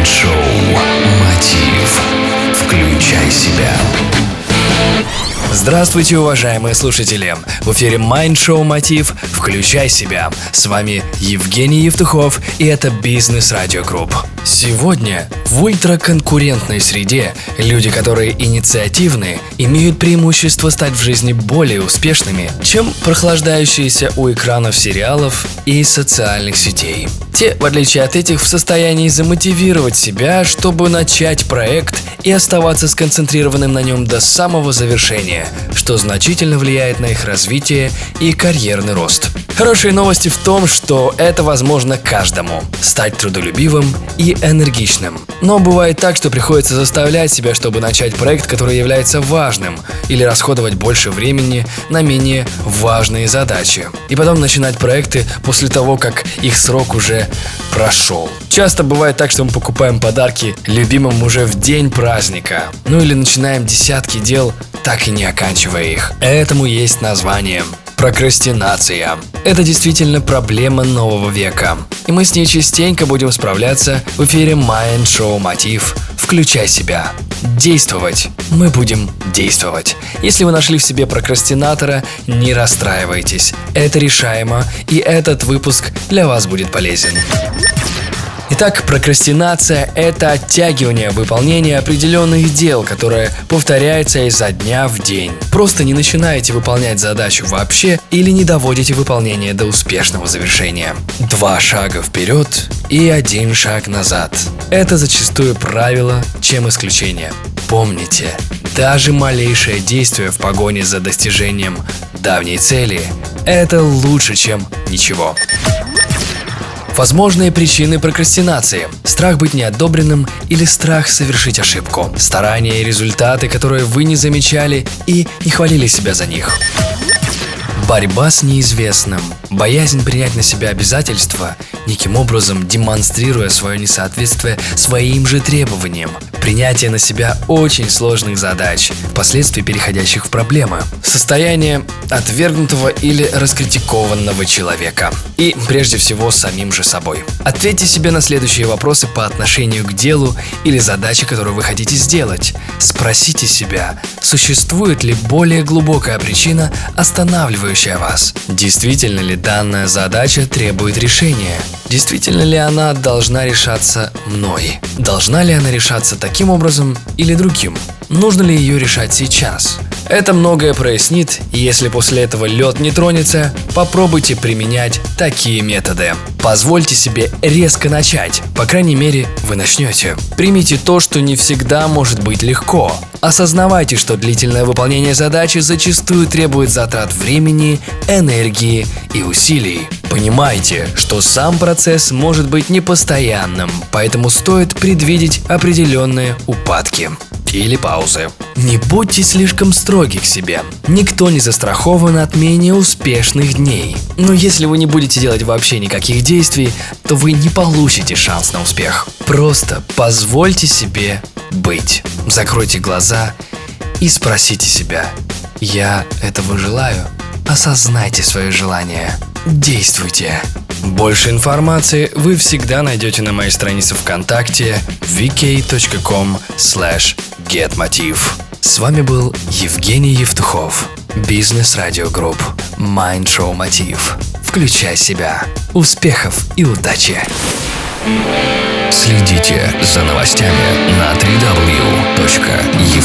Mind Show «Мотив». Включай себя. Здравствуйте, уважаемые слушатели! В эфире Mind Show Мотив «Включай себя». С вами Евгений Евтухов, и это Бизнес Радио Групп. Сегодня в ультраконкурентной среде люди, которые инициативны, имеют преимущество стать в жизни более успешными, чем прохлаждающиеся у экранов сериалов и социальных сетей. Те, в отличие от этих, в состоянии замотивировать себя, чтобы начать проект и оставаться сконцентрированным на нем до самого завершения, что значительно влияет на их развитие и карьерный рост. Хорошие новости в том, что это возможно каждому – стать трудолюбивым и энергичным. Но бывает так, что приходится заставлять себя, чтобы начать проект, который является важным, или расходовать больше времени на менее важные задачи. И потом начинать проекты после того, как их срок уже прошел. Часто бывает так, что мы покупаем подарки любимым уже в день праздника. Ну или начинаем десятки дел, так и не оканчивая их. Этому есть название Прокрастинация. Это действительно проблема нового века. И мы с ней частенько будем справляться в эфире Mind Show Мотив. Включай себя. Действовать. Мы будем действовать. Если вы нашли в себе прокрастинатора, не расстраивайтесь. Это решаемо, и этот выпуск для вас будет полезен. Итак, прокрастинация – это оттягивание выполнения определенных дел, которое повторяется изо дня в день. Просто не начинаете выполнять задачу вообще или не доводите выполнение до успешного завершения. Два шага вперед и один шаг назад. Это зачастую правило, чем исключение. Помните, даже малейшее действие в погоне за достижением давней цели – это лучше, чем ничего. Возможные причины прокрастинации. Страх быть неодобренным или страх совершить ошибку. Старания и результаты, которые вы не замечали и не хвалили себя за них. Борьба с неизвестным. Боязнь принять на себя обязательства, неким образом демонстрируя свое несоответствие своим же требованиям. Принятие на себя очень сложных задач, впоследствии переходящих в проблемы. Состояние отвергнутого или раскритикованного человека. И прежде всего самим же собой. Ответьте себе на следующие вопросы по отношению к делу или задаче, которую вы хотите сделать. Спросите себя, существует ли более глубокая причина, останавливающая вас? Действительно ли данная задача требует решения? Действительно ли она должна решаться мной? Должна ли она решаться таким образом или другим? Нужно ли ее решать сейчас? Это многое прояснит, и если после этого лед не тронется, попробуйте применять такие методы. Позвольте себе резко начать, по крайней мере, вы начнете. Примите то, что не всегда может быть легко. Осознавайте, что длительное выполнение задачи зачастую требует затрат времени, энергии и усилий. Понимайте, что сам процесс может быть непостоянным, поэтому стоит предвидеть определенные упадки или паузы. Не будьте слишком строги к себе. Никто не застрахован от менее успешных дней. Но если вы не будете делать вообще никаких действий, то вы не получите шанс на успех. Просто позвольте себе быть. Закройте глаза и спросите себя, я этого желаю? Осознайте свое желание. Действуйте. Больше информации вы всегда найдете на моей странице ВКонтакте vk.com getmotiv. С вами был Евгений Евтухов, Бизнес Радио Групп, Mind Show Мотив. Включай себя. Успехов и удачи! Следите за новостями на www.evtuhov.com